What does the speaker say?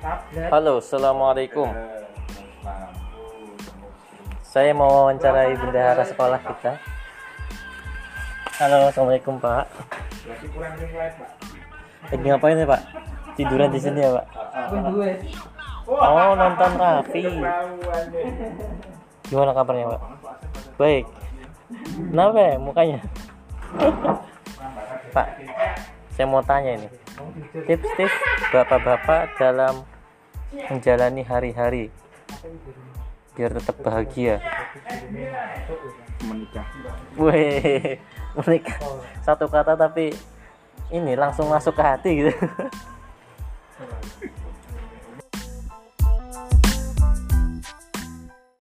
Halo, assalamualaikum. Saya mau wawancarai bendahara sekolah kita. Halo, assalamualaikum Pak. Lagi ngapain ya Pak? Tiduran di sini ya Pak? Oh nonton Raffi. Gimana kabarnya Pak? Baik. Kenapa ya mukanya? Pak, saya mau tanya ini. Tips-tips bapak-bapak dalam menjalani hari-hari biar tetap bahagia. menikah Wih, menikah satu kata tapi ini langsung masuk ke hati gitu.